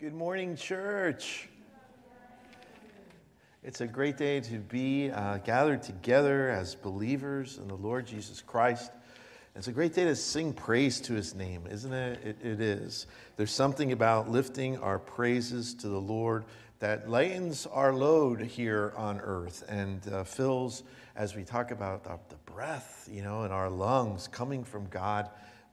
Good morning, church. It's a great day to be uh, gathered together as believers in the Lord Jesus Christ. It's a great day to sing praise to his name, isn't it? it? It is. There's something about lifting our praises to the Lord that lightens our load here on earth and uh, fills, as we talk about the, the breath, you know, in our lungs coming from God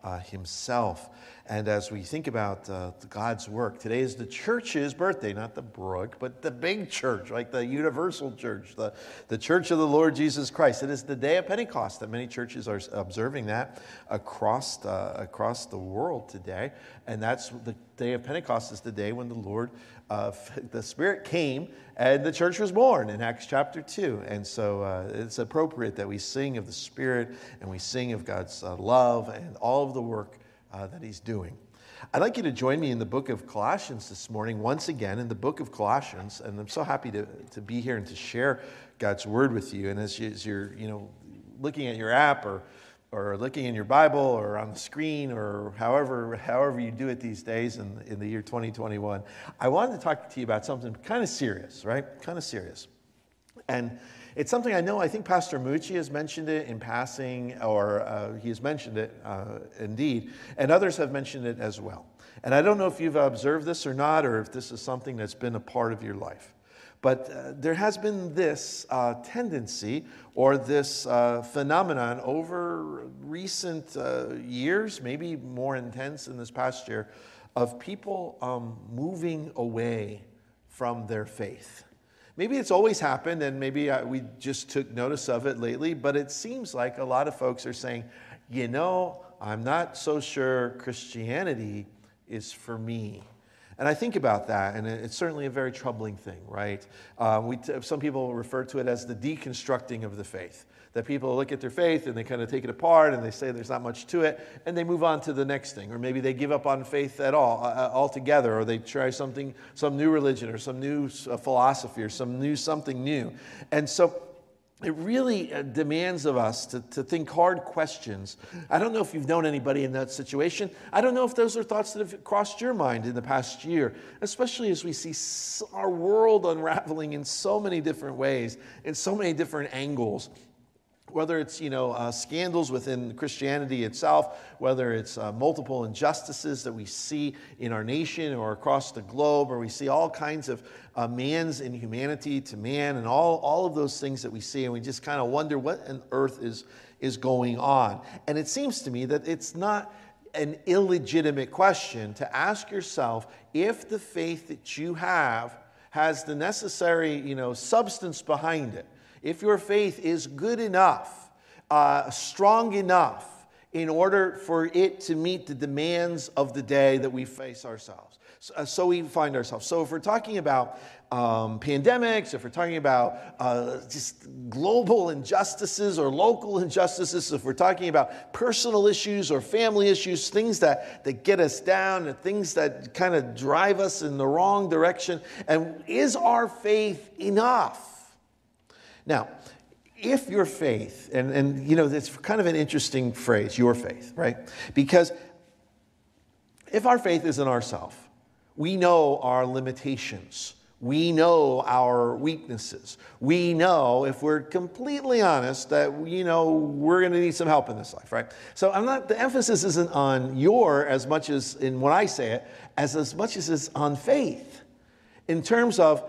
uh, Himself. And as we think about uh, God's work, today is the church's birthday, not the Brook, but the big church, like the universal church, the, the church of the Lord Jesus Christ. It is the day of Pentecost that many churches are observing that across, uh, across the world today. And that's the day of Pentecost is the day when the Lord, uh, the Spirit came and the church was born in Acts chapter 2. And so uh, it's appropriate that we sing of the Spirit and we sing of God's uh, love and all of the work uh, that He's doing. I'd like you to join me in the book of Colossians this morning, once again, in the book of Colossians. And I'm so happy to, to be here and to share God's word with you. And as, you, as you're, you know, looking at your app or or looking in your Bible or on the screen or however, however you do it these days in, in the year 2021, I wanted to talk to you about something kind of serious, right? Kind of serious. And it's something I know, I think Pastor Mucci has mentioned it in passing, or uh, he has mentioned it uh, indeed, and others have mentioned it as well. And I don't know if you've observed this or not, or if this is something that's been a part of your life. But uh, there has been this uh, tendency or this uh, phenomenon over recent uh, years, maybe more intense in this past year, of people um, moving away from their faith. Maybe it's always happened and maybe uh, we just took notice of it lately, but it seems like a lot of folks are saying, you know, I'm not so sure Christianity is for me. And I think about that, and it's certainly a very troubling thing, right? Uh, we t- some people refer to it as the deconstructing of the faith. That people look at their faith and they kind of take it apart and they say there's not much to it, and they move on to the next thing. Or maybe they give up on faith at all, uh, altogether, or they try something, some new religion, or some new uh, philosophy, or some new something new. And so it really uh, demands of us to, to think hard questions. I don't know if you've known anybody in that situation. I don't know if those are thoughts that have crossed your mind in the past year, especially as we see our world unraveling in so many different ways, in so many different angles whether it's you know uh, scandals within Christianity itself, whether it's uh, multiple injustices that we see in our nation or across the globe, or we see all kinds of uh, man's inhumanity to man, and all, all of those things that we see, and we just kind of wonder what on earth is is going on. And it seems to me that it's not an illegitimate question to ask yourself if the faith that you have has the necessary you know substance behind it if your faith is good enough, uh, strong enough, in order for it to meet the demands of the day that we face ourselves. So, uh, so we find ourselves. So if we're talking about um, pandemics, if we're talking about uh, just global injustices or local injustices, if we're talking about personal issues or family issues, things that, that get us down and things that kind of drive us in the wrong direction, and is our faith enough? Now, if your faith, and, and you know, it's kind of an interesting phrase, your faith, right? Because if our faith is in ourself, we know our limitations. We know our weaknesses. We know, if we're completely honest, that you know we're going to need some help in this life, right? So I'm not. The emphasis isn't on your as much as in when I say it, as as much as it's on faith, in terms of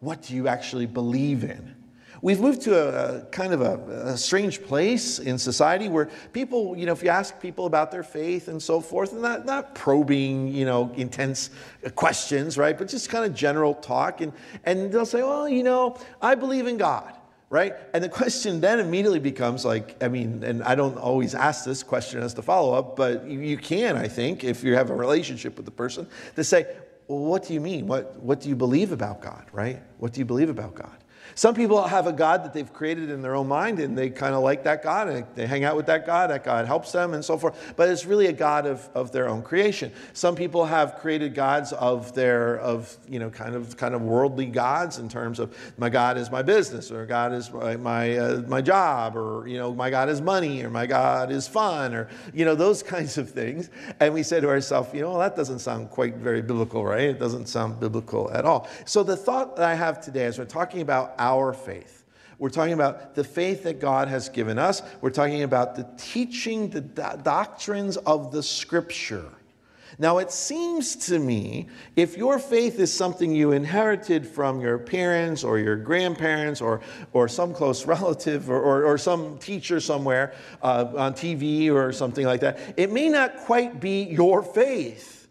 what do you actually believe in. We've moved to a, a kind of a, a, strange place in society where people, you know, if you ask people about their faith and so forth, and not, not probing, you know, intense questions, right, but just kind of general talk, and, and they'll say, well, you know, I believe in God right? And the question then immediately becomes like, I mean, and I don't always ask this question as the follow up, but you can, I think, if you have a relationship with the person, to say, well, what do you mean? What, what do you believe about God, right? What do you believe about God? Some people have a God that they've created in their own mind and they kind of like that God and they hang out with that God. That God helps them and so forth. But it's really a God of, of their own creation. Some people have created gods of their, of, you know, kind of, kind of worldly gods in terms of my God is my business or God is my, my, uh, my job or, you know, my God is money or my God is fun or, you know, those kinds of things. And we say to ourselves, you know, well, that doesn't sound quite very biblical, right? It doesn't sound biblical at all. So the thought that I have today as we're talking about our faith. We're talking about the faith that God has given us. We're talking about the teaching, the do- doctrines of the scripture. Now, it seems to me if your faith is something you inherited from your parents or your grandparents or, or some close relative or, or, or some teacher somewhere uh, on TV or something like that, it may not quite be your faith.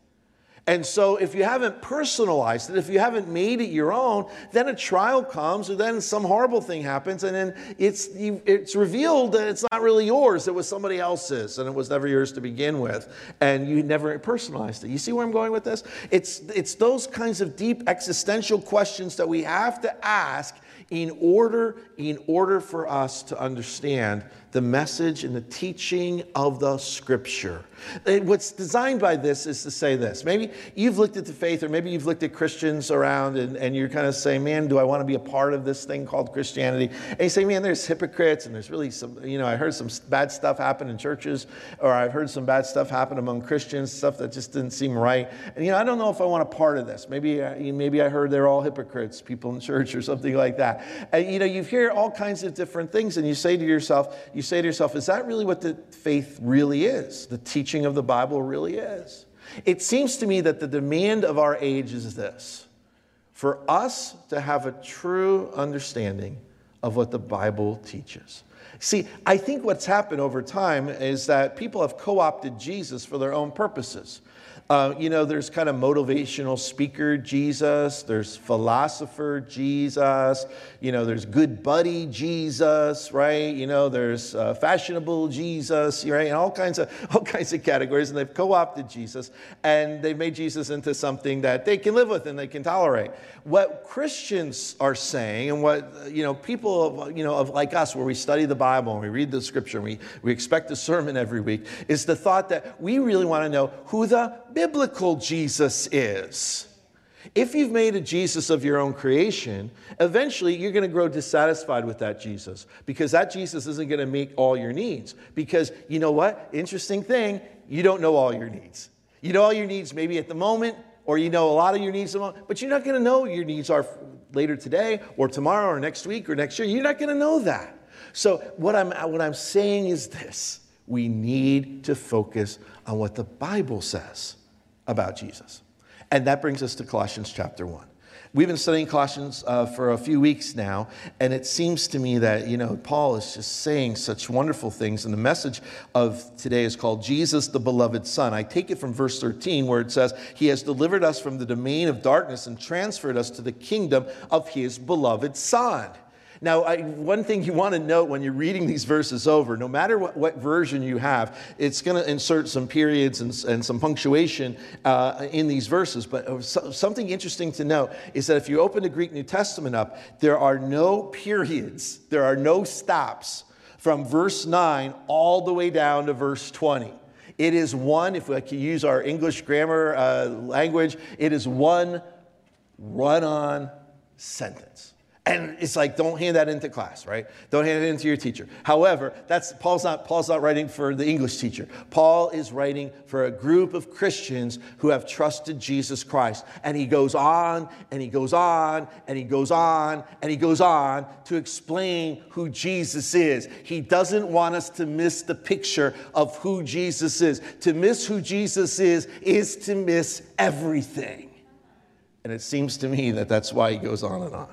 And so, if you haven't personalized it, if you haven't made it your own, then a trial comes, or then some horrible thing happens, and then it's, it's revealed that it's not really yours, it was somebody else's, and it was never yours to begin with, and you never personalized it. You see where I'm going with this? It's, it's those kinds of deep existential questions that we have to ask in order, in order for us to understand the message and the teaching of the scripture. What's designed by this is to say this. Maybe you've looked at the faith, or maybe you've looked at Christians around and, and you're kind of saying, man, do I want to be a part of this thing called Christianity? And you say, man, there's hypocrites and there's really some, you know, I heard some bad stuff happen in churches, or I've heard some bad stuff happen among Christians, stuff that just didn't seem right. And, you know, I don't know if I want a part of this. Maybe, uh, maybe I heard they're all hypocrites, people in church or something like that. And, you know, you hear all kinds of different things and you say to yourself, you say to yourself, is that really what the faith really is? The teaching of the Bible really is? It seems to me that the demand of our age is this for us to have a true understanding of what the Bible teaches. See, I think what's happened over time is that people have co opted Jesus for their own purposes. Uh, you know, there's kind of motivational speaker Jesus, there's philosopher Jesus, you know, there's good buddy Jesus, right? You know, there's uh, fashionable Jesus, right? And all kinds of all kinds of categories, and they've co-opted Jesus, and they've made Jesus into something that they can live with and they can tolerate. What Christians are saying, and what you know, people of, you know of like us, where we study the Bible and we read the Scripture, and we we expect a sermon every week, is the thought that we really want to know who the biblical Jesus is. If you've made a Jesus of your own creation, eventually you're going to grow dissatisfied with that Jesus because that Jesus isn't going to meet all your needs. Because you know what? Interesting thing, you don't know all your needs. You know all your needs maybe at the moment, or you know a lot of your needs, but you're not going to know your needs are later today, or tomorrow, or next week, or next year. You're not going to know that. So, what I'm, what I'm saying is this we need to focus on what the Bible says about Jesus. And that brings us to Colossians chapter 1. We've been studying Colossians uh, for a few weeks now, and it seems to me that, you know, Paul is just saying such wonderful things. And the message of today is called Jesus, the Beloved Son. I take it from verse 13, where it says, He has delivered us from the domain of darkness and transferred us to the kingdom of His beloved Son. Now, I, one thing you want to note when you're reading these verses over, no matter what, what version you have, it's going to insert some periods and, and some punctuation uh, in these verses. But uh, something interesting to note is that if you open the Greek New Testament up, there are no periods, there are no stops from verse 9 all the way down to verse 20. It is one, if we could use our English grammar uh, language, it is one run on sentence. And it's like, don't hand that into class, right? Don't hand it into your teacher. However, that's Paul's not Paul's not writing for the English teacher. Paul is writing for a group of Christians who have trusted Jesus Christ. And he goes on and he goes on and he goes on and he goes on to explain who Jesus is. He doesn't want us to miss the picture of who Jesus is. To miss who Jesus is is to miss everything. And it seems to me that that's why he goes on and on.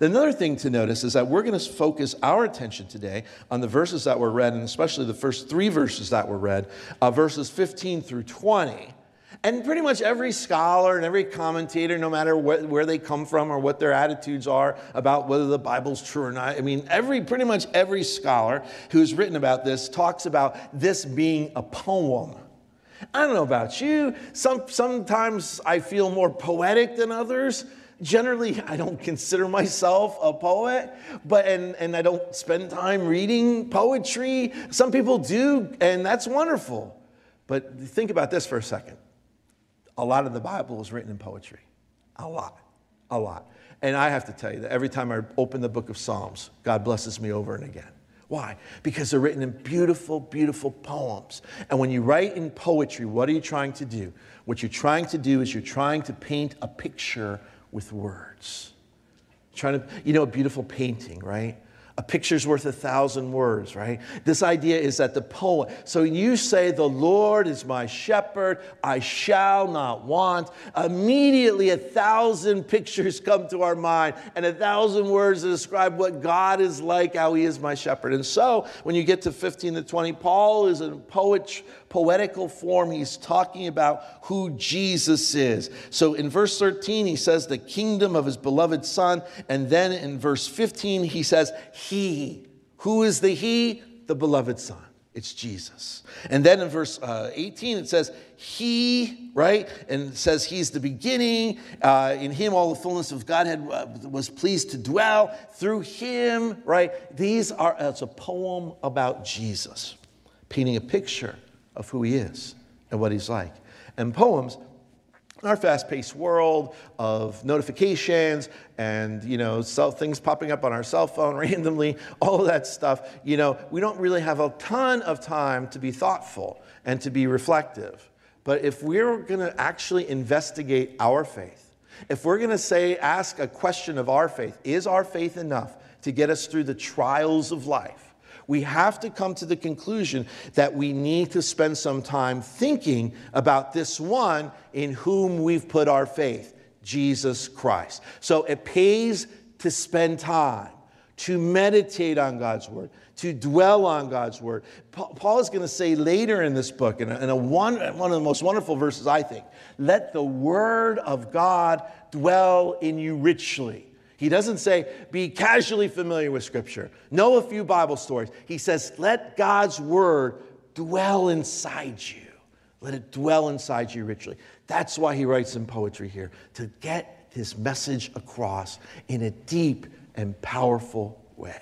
Another thing to notice is that we're going to focus our attention today on the verses that were read, and especially the first three verses that were read, uh, verses 15 through 20. And pretty much every scholar and every commentator, no matter wh- where they come from or what their attitudes are about whether the Bible's true or not, I mean, every, pretty much every scholar who's written about this talks about this being a poem. I don't know about you. Some, sometimes I feel more poetic than others generally I don't consider myself a poet, but and, and I don't spend time reading poetry. Some people do, and that's wonderful. But think about this for a second. A lot of the Bible is written in poetry. A lot. A lot. And I have to tell you that every time I open the book of Psalms, God blesses me over and again. Why? Because they're written in beautiful, beautiful poems. And when you write in poetry, what are you trying to do? What you're trying to do is you're trying to paint a picture with words. Trying to, you know, a beautiful painting, right? A picture's worth a thousand words, right? This idea is that the poet, so you say, The Lord is my shepherd, I shall not want. Immediately, a thousand pictures come to our mind and a thousand words to describe what God is like, how He is my shepherd. And so, when you get to 15 to 20, Paul is in poet, poetical form. He's talking about who Jesus is. So, in verse 13, he says, The kingdom of His beloved Son. And then in verse 15, he says, he. Who is the He? The beloved Son. It's Jesus. And then in verse uh, 18, it says, He, right? And it says, He's the beginning. Uh, in Him, all the fullness of Godhead uh, was pleased to dwell. Through Him, right? These are, it's a poem about Jesus, painting a picture of who He is and what He's like. And poems our fast-paced world of notifications and you know things popping up on our cell phone randomly all of that stuff you know we don't really have a ton of time to be thoughtful and to be reflective. But if we're going to actually investigate our faith if we're going to say ask a question of our faith is our faith enough to get us through the trials of life we have to come to the conclusion that we need to spend some time thinking about this one in whom we've put our faith, Jesus Christ. So it pays to spend time, to meditate on God's word, to dwell on God's word. Paul is going to say later in this book, in, a, in a one, one of the most wonderful verses, I think, let the word of God dwell in you richly. He doesn't say, be casually familiar with Scripture, know a few Bible stories. He says, let God's word dwell inside you. Let it dwell inside you richly. That's why he writes in poetry here, to get his message across in a deep and powerful way.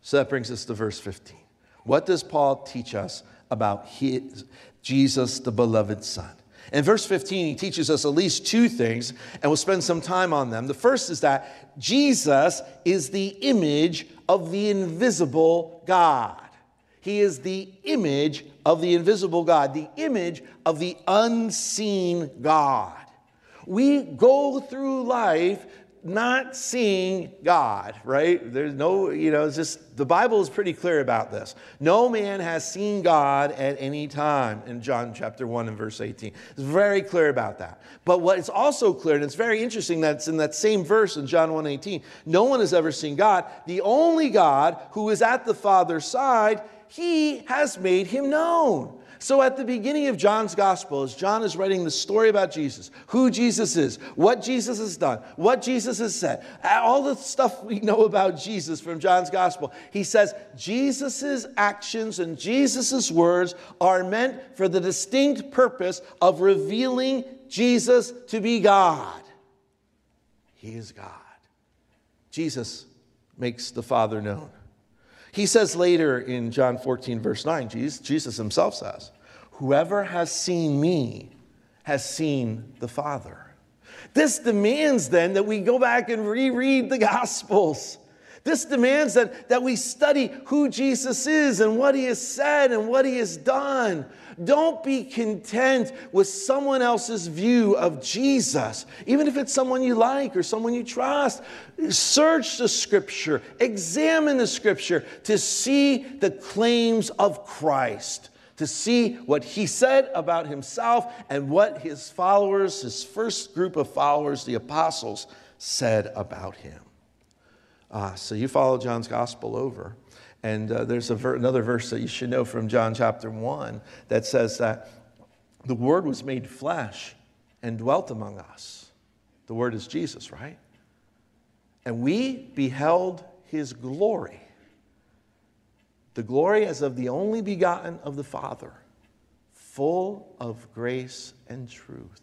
So that brings us to verse 15. What does Paul teach us about his, Jesus, the beloved Son? In verse 15, he teaches us at least two things, and we'll spend some time on them. The first is that Jesus is the image of the invisible God. He is the image of the invisible God, the image of the unseen God. We go through life not seeing God, right? There's no, you know, it's just the Bible is pretty clear about this. No man has seen God at any time in John chapter 1 and verse 18. It's very clear about that. But what is also clear, and it's very interesting that it's in that same verse in John 1 18, no one has ever seen God. The only God who is at the Father's side, he has made him known. So, at the beginning of John's gospel, as John is writing the story about Jesus, who Jesus is, what Jesus has done, what Jesus has said, all the stuff we know about Jesus from John's gospel, he says Jesus' actions and Jesus' words are meant for the distinct purpose of revealing Jesus to be God. He is God. Jesus makes the Father known. He says later in John 14, verse 9, Jesus himself says, Whoever has seen me has seen the Father. This demands then that we go back and reread the Gospels. This demands that, that we study who Jesus is and what he has said and what he has done. Don't be content with someone else's view of Jesus, even if it's someone you like or someone you trust. Search the scripture, examine the scripture to see the claims of Christ, to see what he said about himself and what his followers, his first group of followers, the apostles, said about him. Uh, so you follow John's gospel over. And uh, there's ver- another verse that you should know from John chapter 1 that says that the Word was made flesh and dwelt among us. The Word is Jesus, right? And we beheld his glory. The glory as of the only begotten of the Father, full of grace and truth.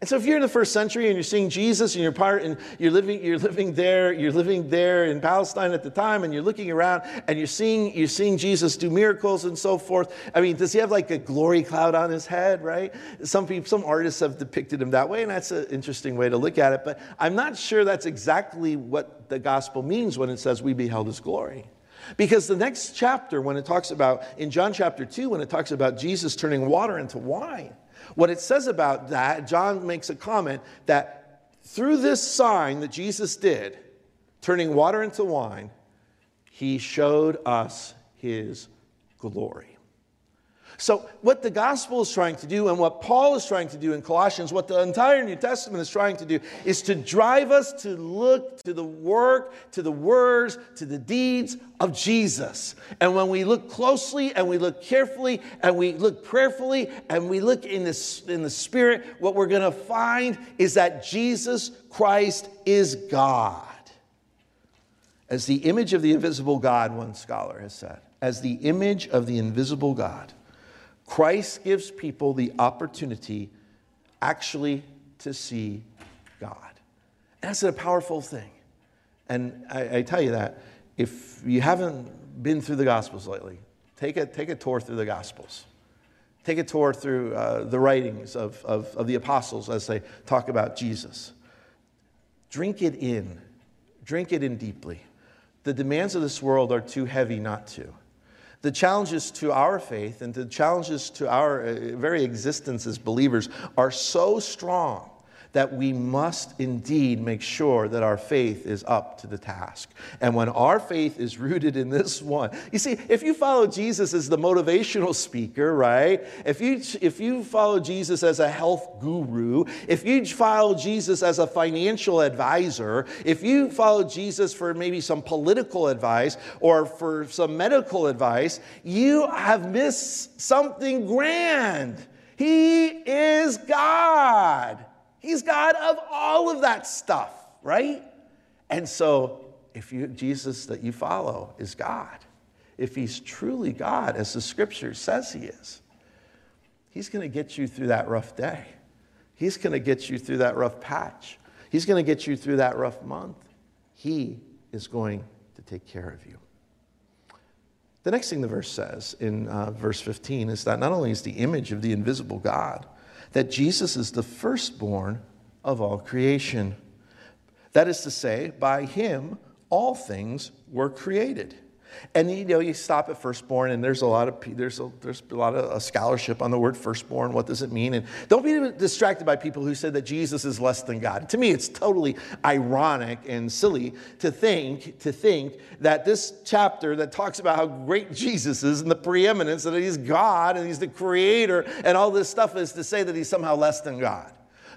And so if you're in the first century and you're seeing Jesus and you're part and you're living, you're living there, you're living there in Palestine at the time, and you're looking around and you're seeing, you're seeing Jesus do miracles and so forth. I mean, does he have like a glory cloud on his head, right? Some people, some artists have depicted him that way, and that's an interesting way to look at it. But I'm not sure that's exactly what the gospel means when it says we beheld his glory. Because the next chapter, when it talks about, in John chapter 2, when it talks about Jesus turning water into wine, what it says about that, John makes a comment that through this sign that Jesus did, turning water into wine, he showed us his glory. So, what the gospel is trying to do, and what Paul is trying to do in Colossians, what the entire New Testament is trying to do, is to drive us to look to the work, to the words, to the deeds of Jesus. And when we look closely and we look carefully and we look prayerfully and we look in the, in the Spirit, what we're going to find is that Jesus Christ is God. As the image of the invisible God, one scholar has said, as the image of the invisible God. Christ gives people the opportunity actually to see God. And that's a powerful thing. And I, I, tell you that if you haven't been through the Gospels lately, take a, take a tour through the Gospels. Take a tour through uh, the writings of, of, of the apostles as they talk about Jesus. Drink it in, drink it in deeply. The demands of this world are too heavy not to the challenges to our faith and the challenges to our uh, very existence as believers are so strong that we must indeed make sure that our faith is up to the task. And when our faith is rooted in this one, you see, if you follow Jesus as the motivational speaker, right? If you, if you follow Jesus as a health guru, if you follow Jesus as a financial advisor, if you follow Jesus for maybe some political advice or for some medical advice, you have missed something grand. He is God. He's God of all of that stuff, right? And so, if you, Jesus that you follow is God, if he's truly God, as the scripture says he is, he's going to get you through that rough day. He's going to get you through that rough patch. He's going to get you through that rough month. He is going to take care of you. The next thing the verse says in uh, verse 15 is that not only is the image of the invisible God, that Jesus is the firstborn of all creation. That is to say, by him, all things were created. And you know, you stop at firstborn, and there's a lot of there's a, there's a lot of scholarship on the word firstborn. What does it mean? And don't be distracted by people who say that Jesus is less than God. To me, it's totally ironic and silly to think to think that this chapter that talks about how great Jesus is and the preeminence that he's God and he's the creator and all this stuff is to say that he's somehow less than God.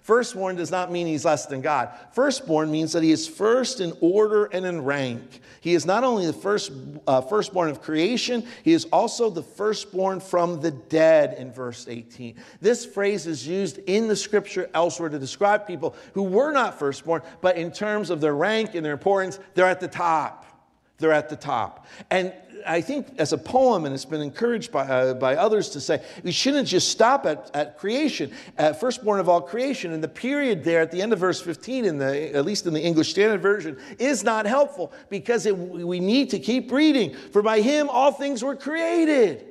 Firstborn does not mean he's less than God. Firstborn means that he is first in order and in rank. He is not only the first, uh, firstborn of creation, he is also the firstborn from the dead in verse 18. This phrase is used in the scripture elsewhere to describe people who were not firstborn, but in terms of their rank and their importance, they're at the top. They're at the top. And I think as a poem, and it's been encouraged by, uh, by others to say, we shouldn't just stop at, at creation, at firstborn of all creation. And the period there at the end of verse 15, in the, at least in the English Standard Version, is not helpful because it, we need to keep reading. For by him all things were created.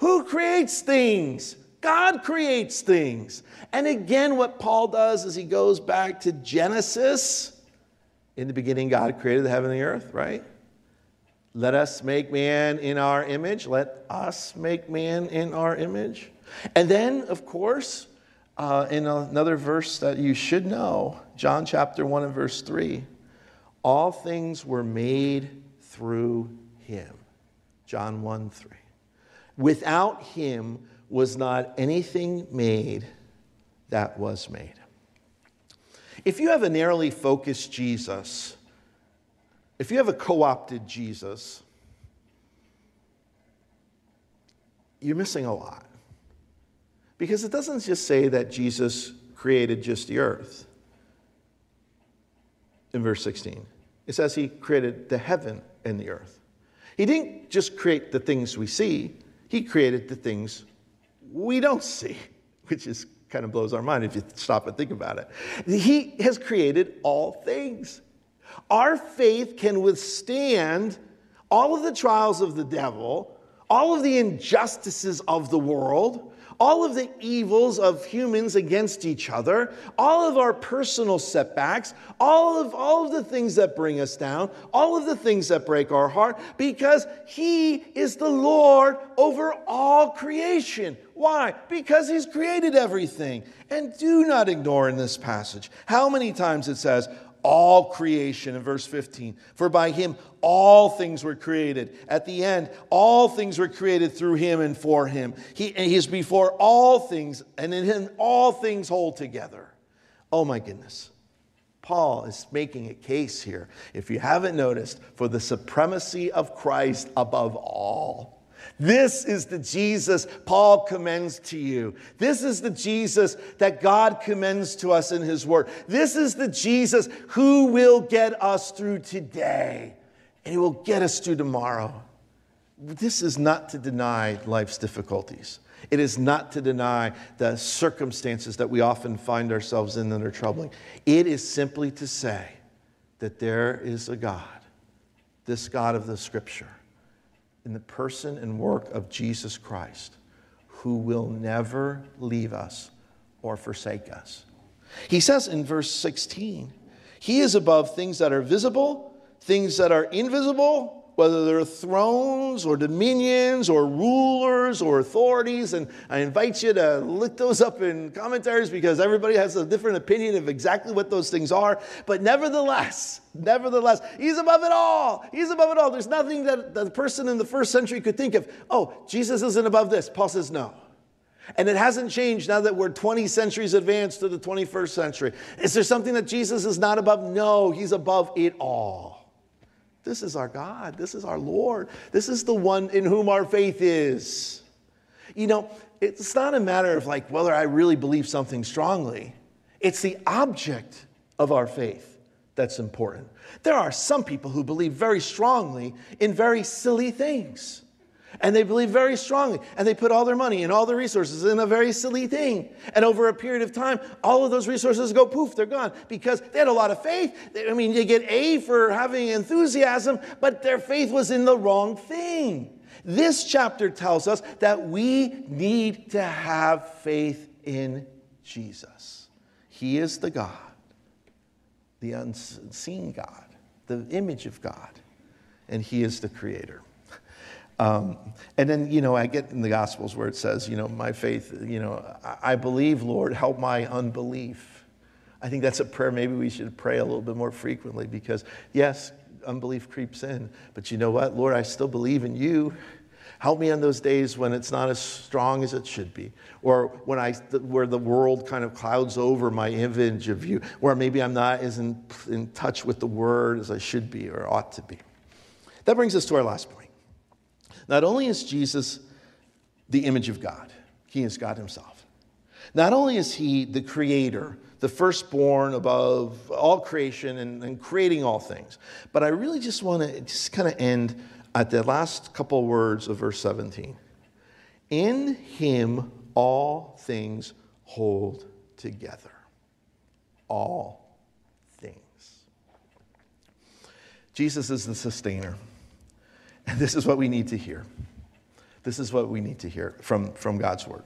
Who creates things? God creates things. And again, what Paul does is he goes back to Genesis. In the beginning, God created the heaven and the earth, right? Let us make man in our image. Let us make man in our image. And then, of course, uh, in another verse that you should know, John chapter 1 and verse 3, all things were made through him. John 1 3. Without him was not anything made that was made. If you have a narrowly focused Jesus, if you have a co opted Jesus, you're missing a lot. Because it doesn't just say that Jesus created just the earth in verse 16, it says he created the heaven and the earth. He didn't just create the things we see, he created the things we don't see, which is kind of blows our mind if you stop and think about it. He has created all things. Our faith can withstand all of the trials of the devil, all of the injustices of the world, all of the evils of humans against each other, all of our personal setbacks, all of, all of the things that bring us down, all of the things that break our heart, because He is the Lord over all creation. Why? Because He's created everything. And do not ignore in this passage how many times it says, all creation in verse 15. For by him all things were created. At the end, all things were created through him and for him. He, is before all things, and in him all things hold together. Oh my goodness. Paul is making a case here, if you haven't noticed, for the supremacy of Christ above all. This is the Jesus Paul commends to you. This is the Jesus that God commends to us in his word. This is the Jesus who will get us through today and he will get us through tomorrow. This is not to deny life's difficulties. It is not to deny the circumstances that we often find ourselves in that are troubling. It is simply to say that there is a God, this God of the scripture, in the person and work of Jesus Christ, who will never leave us or forsake us. He says in verse 16, He is above things that are visible, things that are invisible whether they're thrones or dominions or rulers or authorities. And I invite you to look those up in commentaries because everybody has a different opinion of exactly what those things are. But nevertheless, nevertheless, he's above it all. He's above it all. There's nothing that the person in the first century could think of. Oh, Jesus isn't above this. Paul says no. And it hasn't changed now that we're 20 centuries advanced to the 21st century. Is there something that Jesus is not above? No, he's above it all. This is our God. This is our Lord. This is the one in whom our faith is. You know, it's not a matter of like whether I really believe something strongly, it's the object of our faith that's important. There are some people who believe very strongly in very silly things and they believe very strongly. And they put all their money and all their resources in a very silly thing. And over a period of time all of those resources go poof they're gone. Because they had a lot of faith. I mean they get a for having enthusiasm but their faith was in the wrong thing. This chapter tells us that we need to have faith in jesus. He is the god the unseen god the image of god. And he is the creator um, and then, you know, I get in the Gospels where it says, you know, my faith, you know, I, believe, Lord, help my unbelief. I think that's a prayer maybe we should pray a little bit more frequently because, yes, unbelief creeps in, but you know what? Lord, I still believe in you. Help me on those days when it's not as strong as it should be, or when I, where the world kind of clouds over my image of you, where maybe I'm not as in, in touch with the word as I should be or ought to be. That brings us to our last point. Not only is Jesus the image of God, he is God himself. Not only is he the creator, the firstborn above all creation and, and creating all things, but I really just want to just kind of end at the last couple words of verse 17. In him all things hold together. All things. Jesus is the sustainer. And this is what we need to hear. This is what we need to hear from, from God's word.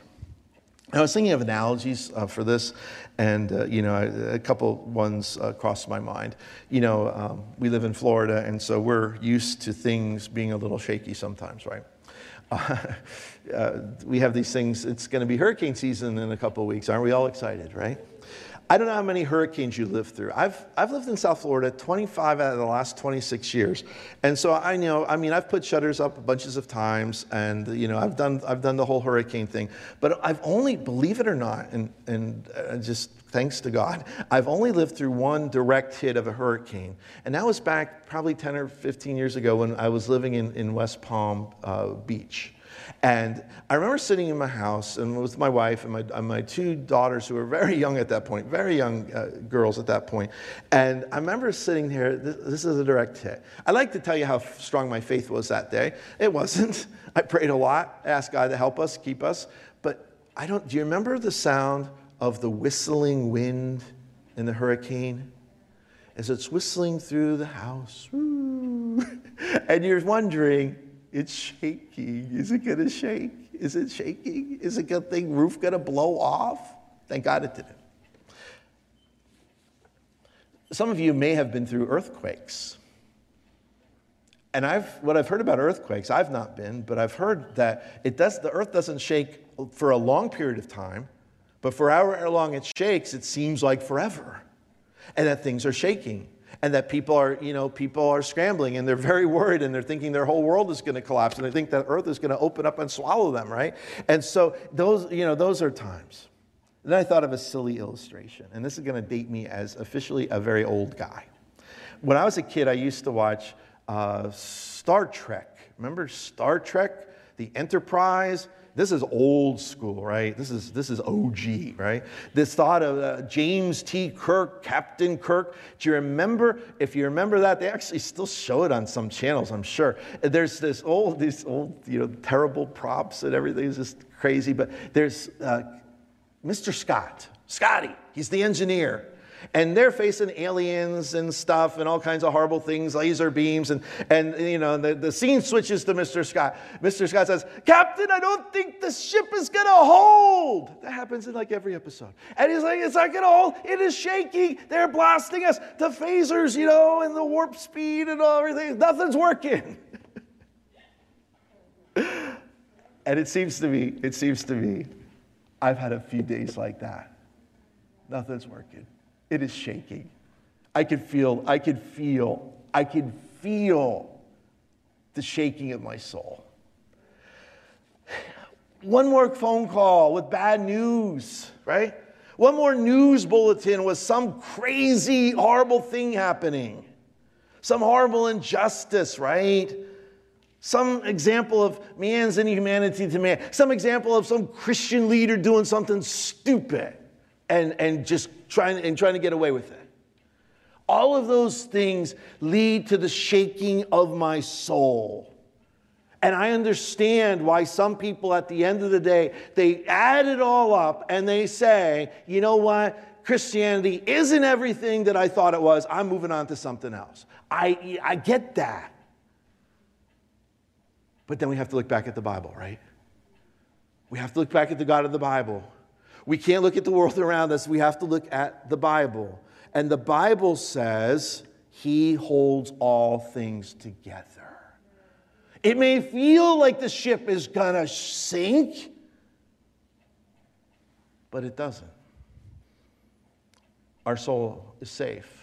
I was thinking of analogies uh, for this, and uh, you know, a, couple ones uh, crossed my mind. You know, um, we live in Florida, and so we're used to things being a little shaky sometimes, right? Uh, we have these things. It's going to be hurricane season in a couple weeks. Aren't we all excited, right? I don't know how many hurricanes you lived through. I've, I've lived in South Florida 25 out of the last 26 years. And so I know, I mean, I've put shutters up a bunches of times and, you know, I've done, I've done the whole hurricane thing. But I've only, believe it or not, and, and uh, just thanks to God, I've only lived through one direct hit of a hurricane. And that was back probably 10 or 15 years ago when I was living in, in West Palm uh, Beach. And I remember sitting in my house and with my wife and my, and my two daughters who were very young at that point, very young uh, girls at that point. And I remember sitting there, this, this is a direct hit. I like to tell you how strong my faith was that day. It wasn't. I prayed a lot, asked God to help us, keep us. But I don't, do you remember the sound of the whistling wind in the hurricane as it's whistling through the house. And you're wondering, it's shaking. Is it going to shake? Is it shaking? Is it going to roof going to blow off? Thank God it didn't. Some of you may have been through earthquakes. And I've, what I've heard about earthquakes, I've not been, but I've heard that it does, the earth doesn't shake for a long period of time, but for however long it shakes, it seems like forever. And that things are shaking and that people are, you know, people are scrambling and they're very worried and they're thinking their whole world is going to collapse and they think that earth is going to open up and swallow them, right? And so those, you know, those are times. Then I thought of a silly illustration, and this is going to date me as officially a very old guy. When I was a kid, I used to watch uh, Star Trek. Remember Star Trek? The Enterprise? This is old school, right? This is, this is OG, right? This thought of uh, James T. Kirk, Captain Kirk. Do you remember? If you remember that, they actually still show it on some channels, I'm sure. There's this old, these old, you know, terrible props and everything is just crazy. But there's uh, Mr. Scott, Scotty, he's the engineer. And they're facing aliens and stuff and all kinds of horrible things, laser beams. And, and you know, the, the scene switches to Mr. Scott. Mr. Scott says, Captain, I don't think the ship is going to hold. That happens in like every episode. And he's like, it's not going to hold. It is shaking. They're blasting us. The phasers, you know, and the warp speed and all everything. Nothing's working. and it seems to me, it seems to me, I've had a few days like that. Nothing's working. It is shaking. I could feel, I could feel, I could feel the shaking of my soul. One more phone call with bad news, right? One more news bulletin with some crazy, horrible thing happening, some horrible injustice, right? Some example of man's inhumanity to man, some example of some Christian leader doing something stupid and, and just trying, and trying to get away with it. All of those things lead to the shaking of my soul. And I understand why some people at the end of the day, they add it all up and they say, you know what? Christianity isn't everything that I thought it was. I'm moving on to something else. I, I get that. But then we have to look back at the Bible, right? We have to look back at the God of the Bible we can't look at the world around us. We have to look at the Bible. And the Bible says he holds all things together. It may feel like the ship is going to sink, but it doesn't. Our soul is safe.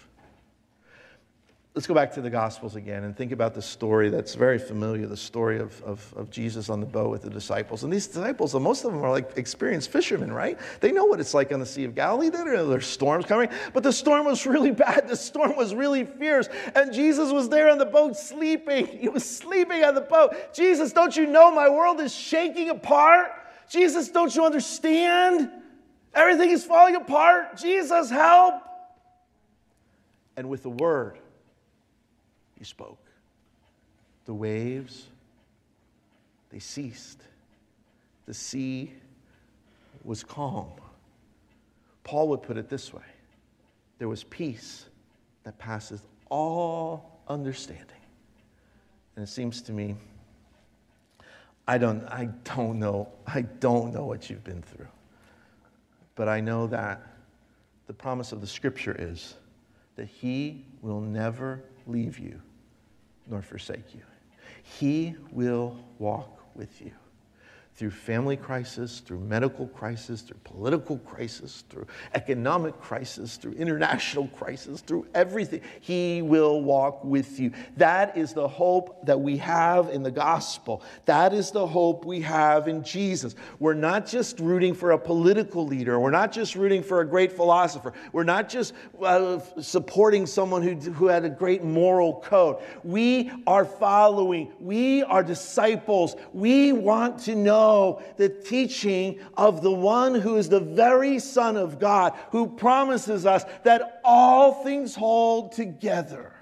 Let's go back to the Gospels again and think about the story that's very familiar the story of, of, of, Jesus on the boat with the disciples. And these disciples, most of them are like experienced fishermen, right? They know what it's like on the Sea of Galilee. They know there's storms coming, but the storm was really bad. The storm was really fierce. And Jesus was there on the boat sleeping. He was sleeping on the boat. Jesus, don't you know my world is shaking apart? Jesus, don't you understand? Everything is falling apart. Jesus, help. And with the word, he spoke. The waves, they ceased. The sea was calm. Paul would put it this way there was peace that passes all understanding. And it seems to me, I don't, I don't know, I don't know what you've been through. But I know that the promise of the scripture is that he will never leave you nor forsake you. He will walk with you through family crisis, through medical crisis, through political crisis, through economic crisis, through international crisis, through everything. He will walk with you. That is the hope that we have in the gospel. That is the hope we have in Jesus. We're not just rooting for a political leader. We're not just rooting for a great philosopher. We're not just uh, supporting someone who, who had a great moral code. We are following. We are disciples. We want to know the teaching of the one who is the very Son of God, who promises us that all things hold together.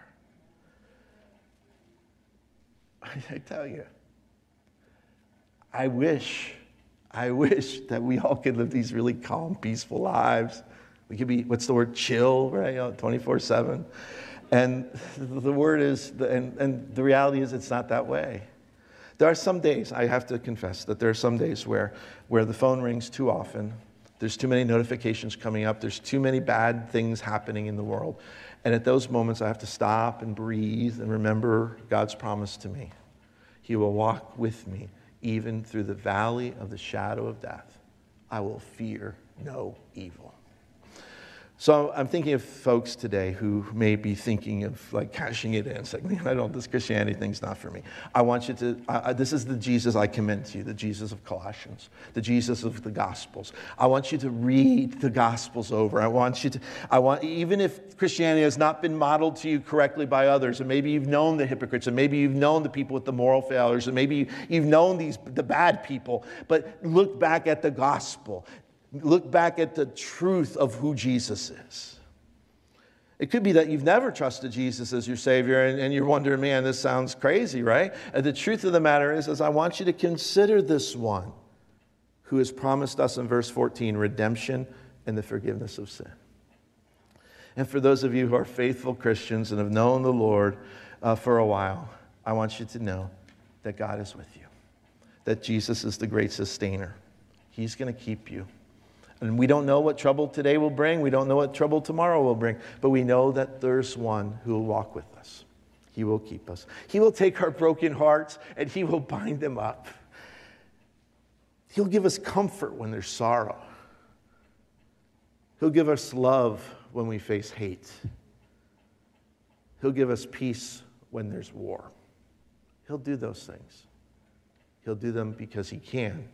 I tell you, I wish, I wish that we all could live these really calm, peaceful lives. We could be, what's the word, chill, right? 24 7. And the word is, and, and the reality is, it's not that way. There are some days, I have to confess, that there are some days where, where the phone rings too often. There's too many notifications coming up. There's too many bad things happening in the world. And at those moments, I have to stop and breathe and remember God's promise to me. He will walk with me even through the valley of the shadow of death. I will fear no evil. So I'm thinking of folks today who may be thinking of like cashing it in, saying, I don't, this Christianity thing's not for me. I want you to, uh, this is the Jesus I commend to you, the Jesus of Colossians, the Jesus of the Gospels. I want you to read the Gospels over. I want you to, I want, even if Christianity has not been modeled to you correctly by others, and maybe you've known the hypocrites, and maybe you've known the people with the moral failures, and maybe you've known these, the bad people, but look back at the Gospel look back at the truth of who Jesus is. It could be that you've never trusted Jesus as your Savior and, and you're wondering, man, this sounds crazy, right? And the truth of the matter is, is I want you to consider this one who has promised us in verse 14 redemption and the forgiveness of sin. And for those of you who are faithful Christians and have known the Lord uh, for a while, I want you to know that God is with you, that Jesus is the great sustainer. He's going to keep you. And we don't know what trouble today will bring. We don't know what trouble tomorrow will bring. But we know that there's one who will walk with us. He will keep us. He will take our broken hearts and He will bind them up. He'll give us comfort when there's sorrow. He'll give us love when we face hate. He'll give us peace when there's war. He'll do those things. He'll do them because He can,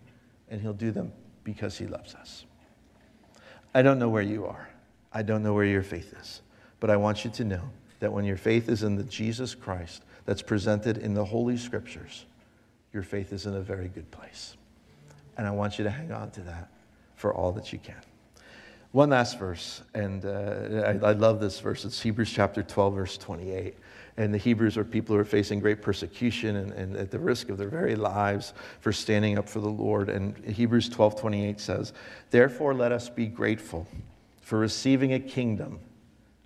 and He'll do them because He loves us. I don't know where you are. I don't know where your faith is. But I want you to know that when your faith is in the Jesus Christ that's presented in the Holy Scriptures, your faith is in a very good place. And I want you to hang on to that for all that you can. One last verse, and uh, I, I love this verse. It's Hebrews chapter 12, verse 28 and the Hebrews are people who are facing great persecution and, and, at the risk of their very lives for standing up for the Lord. And Hebrews 12 28 says, Therefore, let us be grateful for receiving a kingdom.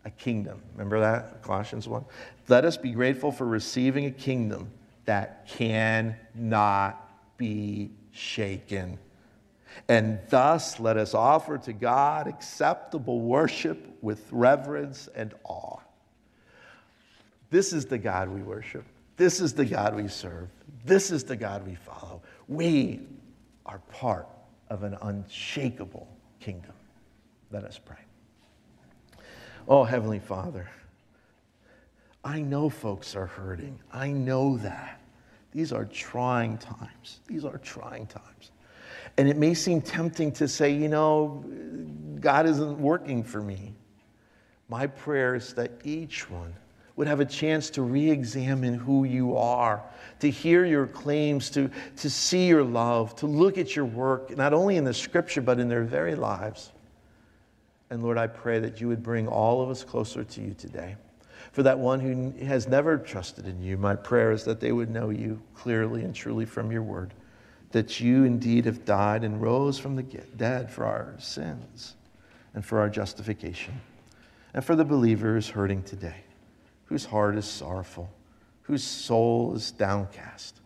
A kingdom. Remember that? Colossians 1. Let us be grateful for receiving a kingdom that cannot be shaken. And thus let us offer to God acceptable worship with reverence and awe this is the God we worship. This is the God we serve. This is the God we follow. We are part of an unshakable kingdom. Let us pray. Oh, Heavenly Father, I know folks are hurting. I know that. These are trying times. These are trying times. And it may seem tempting to say, you know, God isn't working for me. My prayer is that each one would have a chance to re examine who you are, to hear your claims, to, to see your love, to look at your work, not only in the scripture, but in their very lives. And Lord, I pray that you would bring all of us closer to you today. For that one who has never trusted in you, my prayer is that they would know you clearly and truly from your word, that you indeed have died and rose from the dead for our sins and for our justification, and for the believers hurting today whose heart is sorrowful, whose soul is downcast.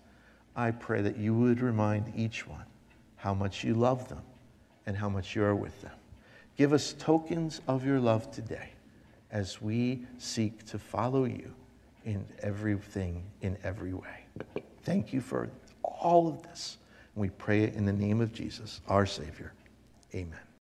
I pray that you would remind each one how much you love them and how much you are with them. Give us tokens of your love today as we seek to follow you in everything, in every way. Thank you for all of this. We pray it in the name of Jesus, our Savior. Amen.